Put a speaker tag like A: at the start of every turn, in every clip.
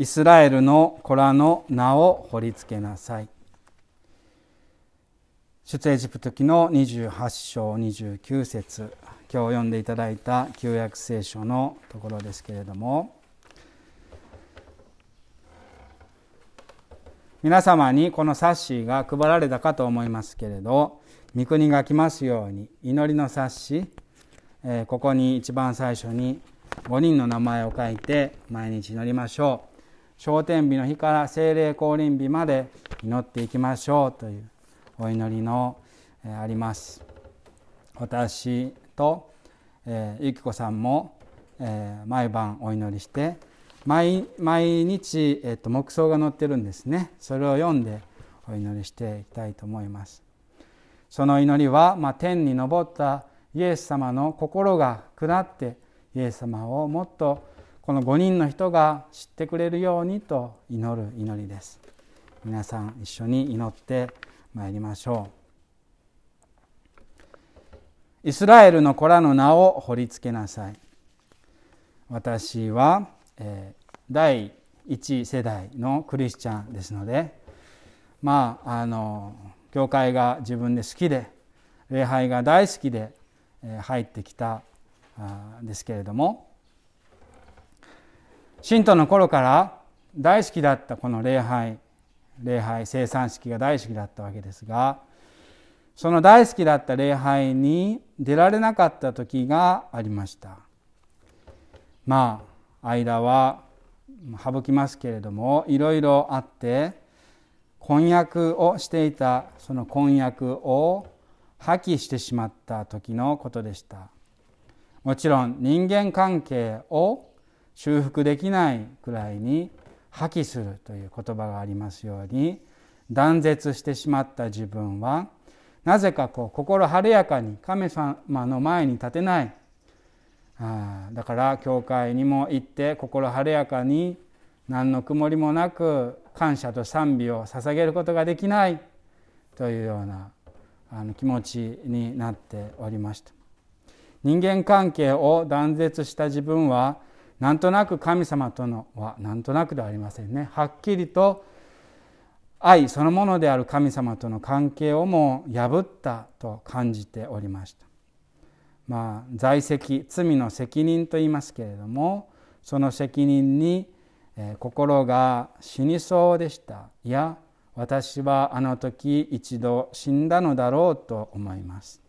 A: イスラエルの子らの名を掘りつけなさい。出エジプト記の28章29節。今日読んでいただいた旧約聖書のところですけれども。皆様にこの冊子が配られたかと思いますけれど御国が来ますように祈りの冊子ここに一番最初に5人の名前を書いて毎日祈りましょう。昇天日の日から精霊降臨日まで祈っていきましょうというお祈りの、えー、あります。私と、えー、ゆきこさんも、えー、毎晩お祈りして毎毎日、えーと、黙想が載ってるんですね。それを読んでお祈りしていきたいと思います。その祈りは、まあ、天に昇ったイエス様の心が下ってイエス様をもっとこの5人の人が知ってくれるようにと祈る祈りです。皆さん一緒に祈ってまいりましょう。イスラエルの子らの名を掘りつけなさい。私は、えー、第一世代のクリスチャンですのでまああの教会が自分で好きで礼拝が大好きで、えー、入ってきたんですけれども信徒の頃から大好きだったこの礼拝礼拝生産式が大好きだったわけですがその大好きだった礼拝に出られなかった時がありました。まあ間は省きますけれどもいろいろあって婚約をしていたその婚約を破棄してしまった時のことでした。もちろん人間関係を修復できないくらいに破棄するという言葉がありますように断絶してしまった自分はなぜかこう心晴れやかに神様の前に立てない。あだから教会にも行って心晴れやかに何の曇りもなく感謝と賛美を捧げることができないというようなあの気持ちになっておりました。人間関係を断絶した自分はなんとなく神様とのはなんとなくではありませんね。はっきりと愛そのものである神様との関係をも破ったと感じておりました。まあ在籍罪の責任と言いますけれどもその責任に、心が死にそうでした。いや私はあの時一度死んだのだろうと思います。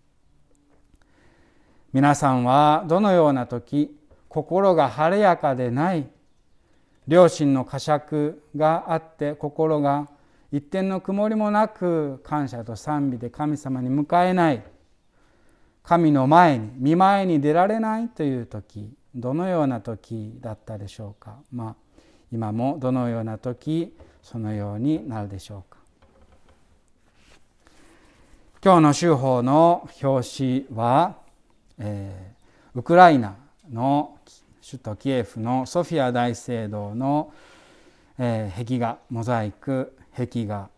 A: 皆さんはどのような時心が晴れやかでない。両親の呵責があって心が一点の曇りもなく感謝と賛美で神様に迎えない。神の前に見前に出られないという時どのような時だったでしょうか。まあ今もどのような時そのようになるでしょうか。今日の週報の表紙は、えー、ウクライナの首都キエフのソフィア大聖堂の、えー、壁画モザイク壁画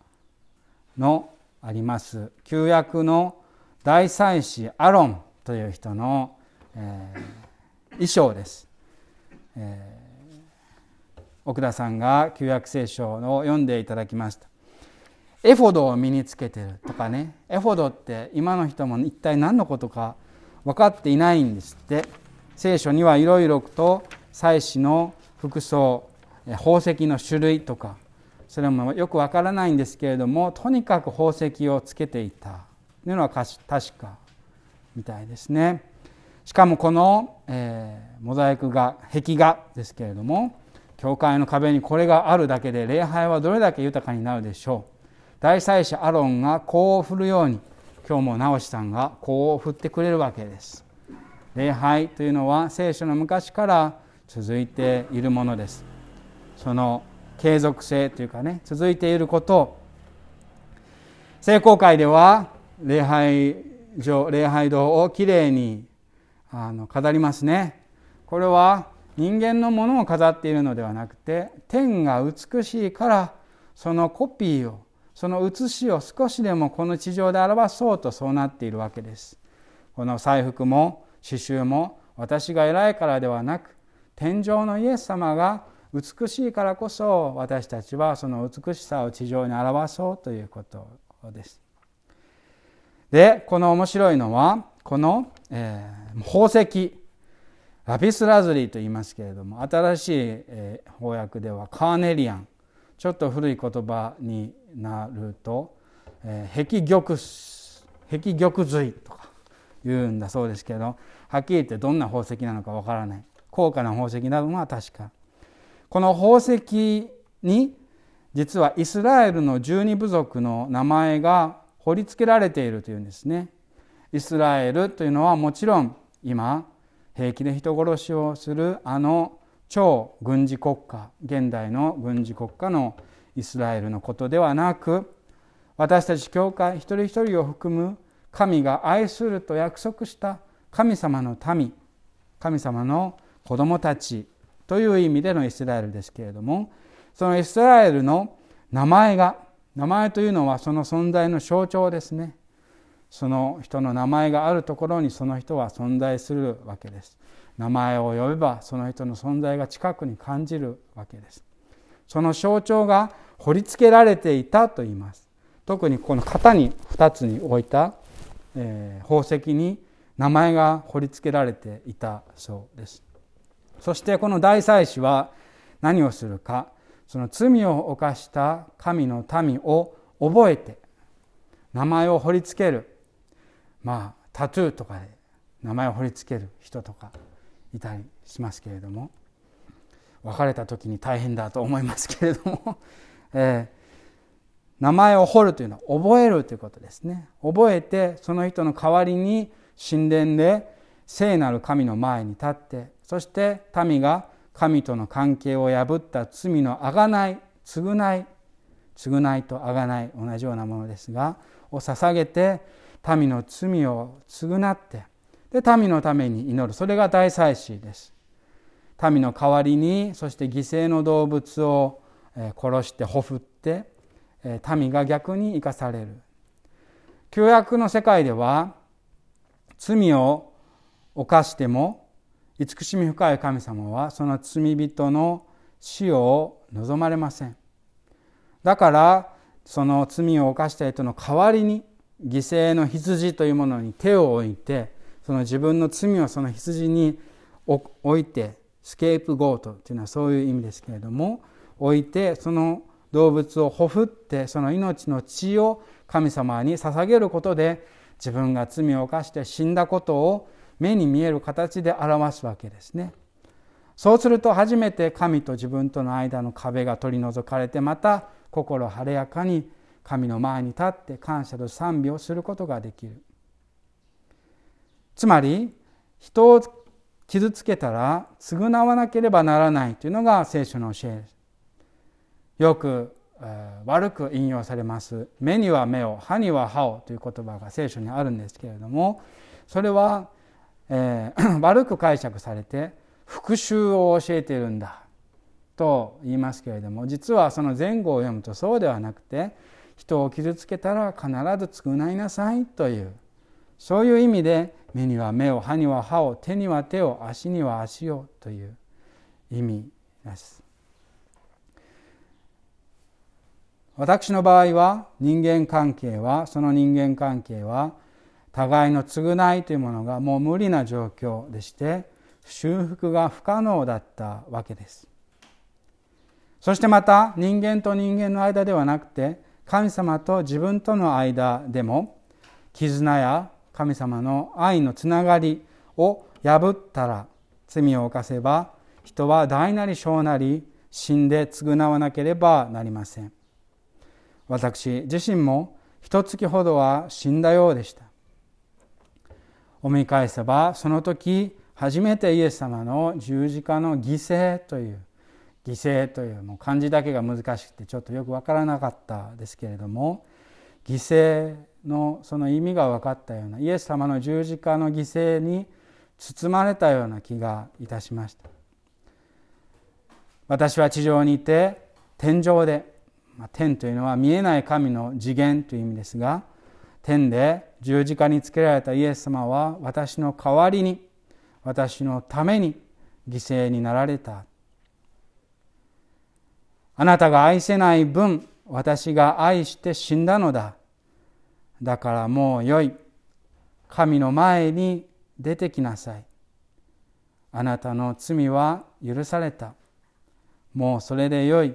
A: のあります旧約の大祭司アロンという人の、えー、衣装です、えー、奥田さんが旧約聖書を読んでいただきました。エフォドを身につけてるとかね。エフォドって今の人も一体何のことか分かっていないんですって。聖書にはいろいろと祭司の服装宝石の種類とかそれもよくわからないんですけれどもとにかく宝石をつけていた。というのは確かみたいですね。しかもこの、えー、モザイク画壁画ですけれども教会の壁にこれがあるだけで礼拝はどれだけ豊かになるでしょう。大祭司アロンが香を振るように今日も直しさんが香を振ってくれるわけです。礼拝というのは聖書の昔から続いているものです。その継続性というかね続いていること。聖公会では礼拝場礼拝堂をきれいにあの飾りますね。これは人間のものを飾っているのではなくて天が美しいからそのコピーをその写しを少しでもこの地上で表そうとそうなっているわけです。この祭服も刺繍も私が偉いからではなく天上のイエス様が美しいからこそ私たちはその美しさを地上に表そうということです。でこの面白いのはこの、えー、宝石ラピスラズリーと言いますけれども新しい、えー、翻訳ではカーネリアンちょっと古い言葉になると、えー、壁玉壁玉髄言うんだそうですけどはっきり言ってどんな宝石なのかわからない。高価な宝石なのは確か。この宝石に実はイスラエルの十二部族の名前が彫り付けられているというんですね。イスラエルというのはもちろん今平気で人殺しをするあの超軍事国家現代の軍事国家のイスラエルのことではなく私たち教会一人一人を含む神が愛すると約束した神様の民神様の子供たちという意味でのイスラエルですけれどもそのイスラエルの名前が名前というのはその存在の象徴ですね。その人の名前があるところにその人は存在するわけです。名前を呼べばその人の存在が近くに感じるわけです。その象徴が彫り付けられていたと言います。特にこの型に2つに置いた、えー、宝石に名前が彫り付けられていたそうです。そしてこの大祭司は何をするかその罪を犯した神の民を覚えて名前を彫りつける。まあタトゥーとかで名前を彫りつける人とかいたりしますけれども別れた時に大変だと思いますけれども、えー、名前を彫るというのは覚えるということですね。覚えてその人の代わりに神殿で聖なる神の前に立ってそして民が神との関係を破った罪のあがない償い償いとあがない同じようなものですがを捧げて民の罪を償ってで民のために祈る。それが大祭司です。民の代わりにそして犠牲の動物を殺してほふって民が逆に生かされる。旧約の世界では罪を犯しても慈しみ深い神様はその罪人の死を望まれません。だからその罪を犯した人の代わりに犠牲の羊というものに手を置いてその自分の罪をその羊に置いてスケープゴートというのはそういう意味ですけれども置いてその動物をほふってその命の血を神様に捧げることで自分が罪を犯して死んだことを目に見える形で表すわけですね。そうすると初めて神と自分との間の壁が取り除かれてまた心晴れやかに神の前に立って感謝と賛美をすることができる。つまり人を傷つけたら償わなければならないというのが聖書の教えです。よく悪く引用されます「目には目を歯には歯を」という言葉が聖書にあるんですけれどもそれは、えー、悪く解釈されて復讐を教えているんだと言いますけれども実はその前後を読むとそうではなくて人を傷つけたら必ず償いなさいというそういう意味で目には目を歯には歯を手には手を足には足をという意味です。私の場合は人間関係はその人間関係は互いの償いというものがもう無理な状況でして修復が不可能だったわけです。そしてまた人間と人間の間ではなくて神様と自分との間でも絆や神様の愛のつながりを破ったら罪を犯せば人は大なり小なり死んで償わなければなりません。私自身も一月ほどは死んだようでした。思い返せばその時初めてイエス様の十字架の犠牲という犠牲というもう漢字だけが難しくてちょっとよく分からなかったですけれども犠牲のその意味が分かったようなイエス様の十字架の犠牲に包まれたような気がいたしました。私は地上にいて天上でまあ、天というのは見えない神の次元という意味ですが天で十字架につけられたイエス様は私の代わりに私のために犠牲になられた。あなたが愛せない分私が愛して死んだのだ。だからもうよい。神の前に出てきなさい。あなたの罪は許された。もうそれでよい。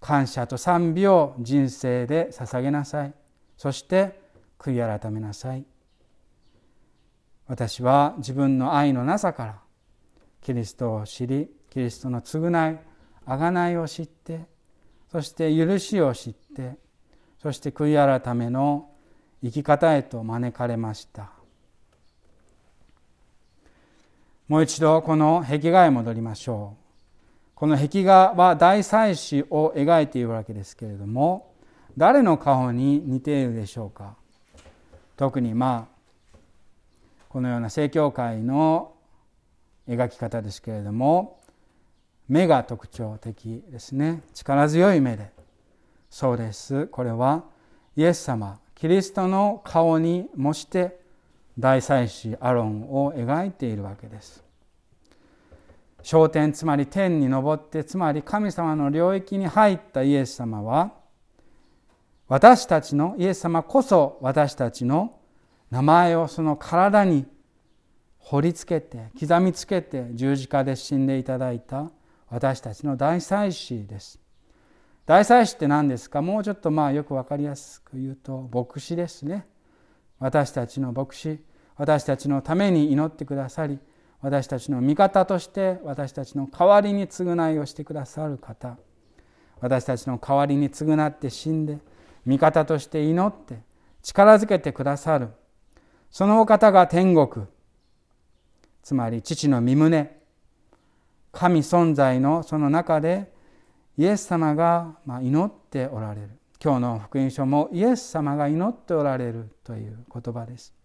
A: 感謝と賛美を人生で捧げなさい。そして悔い改めなさい。私は自分の愛のなさからキリストを知りキリストの償い贖いを知ってそして許しを知ってそして悔い改めの生き方へと招かれました。もう一度この壁画へ戻りましょう。この壁画は大祭司を描いているわけですけれども誰の顔に似ているでしょうか？特にまあこのような正教会の描き方ですけれども目が特徴的ですね。力強い目で。そうです。これはイエス様キリストの顔に模して大祭司アロンを描いているわけです。昇天つまり天に昇ってつまり神様の領域に入ったイエス様は私たちのイエス様こそ私たちの名前をその体に掘りつけて刻みつけて十字架で死んでいただいた私たちの大祭司です。大祭司って何ですか？もうちょっとまあよく分かりやすく言うと牧師ですね。私たちの牧師私たちのために祈ってくださり私たちの味方として私たちの代わりに償いをしてくださる方。私たちの代わりに償って死んで味方として祈って力づけてくださる。そのお方が天国。つまり父の身胸神存在のその中でイエス様が祈っておられる。今日の福音書もイエス様が祈っておられるという言葉です。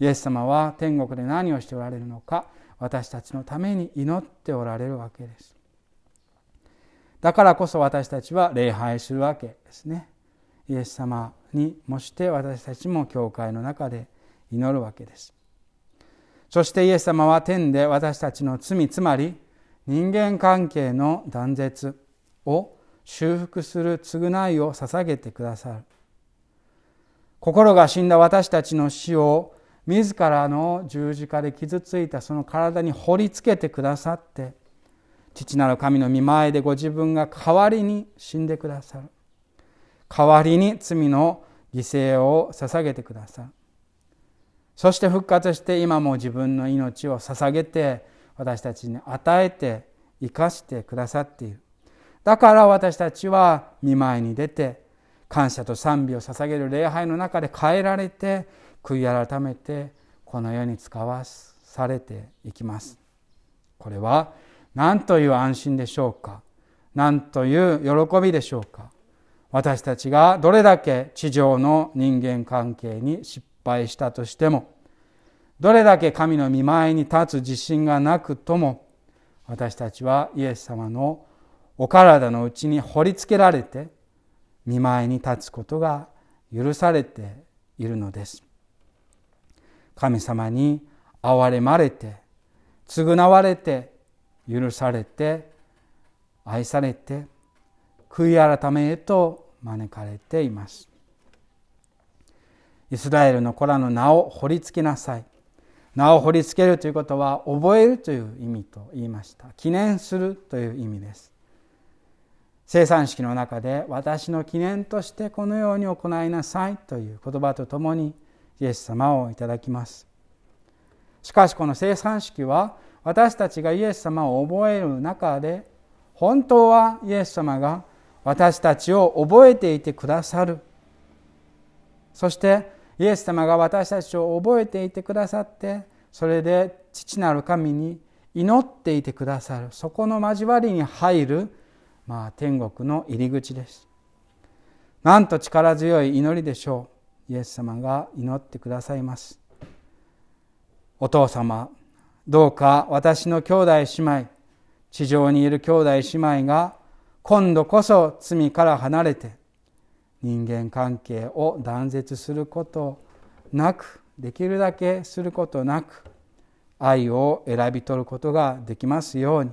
A: イエス様は天国で何をしておられるのか私たちのために祈っておられるわけです。だからこそ私たちは礼拝するわけですね。イエス様に模して私たちも教会の中で祈るわけです。そしてイエス様は天で私たちの罪つまり人間関係の断絶を修復する償いを捧げてくださる。心が死んだ私たちの死を自らの十字架で傷ついたその体に掘りつけてくださって父なる神の御前でご自分が代わりに死んでくださる。代わりに罪の犠牲を捧げてくださる。そして復活して今も自分の命を捧げて私たちに与えて生かしてくださっている。だから私たちは見舞いに出て感謝と賛美を捧げる礼拝の中で変えられて悔い改めてこの世に使わされていきます。これは何という安心でしょうか？何という喜びでしょうか？私たちがどれだけ地上の人間関係に失敗したとしてもどれだけ神の御前に立つ自信がなくとも私たちはイエス様のお体のうちに掘りつけられて見舞いに立つことが許されているのです。神様に憐れまれて償われて許されて愛されて悔い改めへと招かれています。イスラエルの子らの名を掘りつけなさい。名を掘りつけるということは覚えるという意味と言いました。記念するという意味です。生産式の中で私の記念としてこのように行いなさいという言葉とともにイエス様をいただきます。しかしこの生産式は私たちがイエス様を覚える中で本当はイエス様が私たちを覚えていてくださる。そしてイエス様が私たちを覚えていてくださってそれで父なる神に祈っていてくださる。そこの交わりに入るまあ、天国の入り口です。なんと力強い祈りでしょう。イエス様が祈ってくださいます。お父様どうか私の兄弟姉妹地上にいる兄弟姉妹が今度こそ罪から離れて人間関係を断絶することなくできるだけすることなく愛を選び取ることができますように。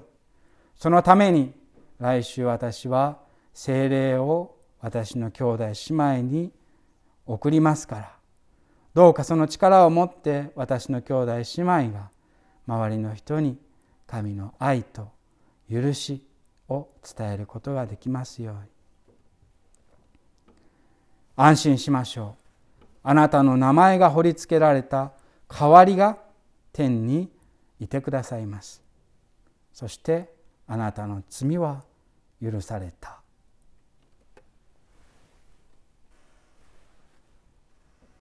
A: そのために来週私は精霊を私の兄弟姉妹に送りますから。どうかその力を持って私の兄弟姉妹が周りの人に神の愛と許しを伝えることができますように。安心しましょう。あなたの名前が彫りつけられた代わりが天にいてくださいます。そしてあなたの罪は許された。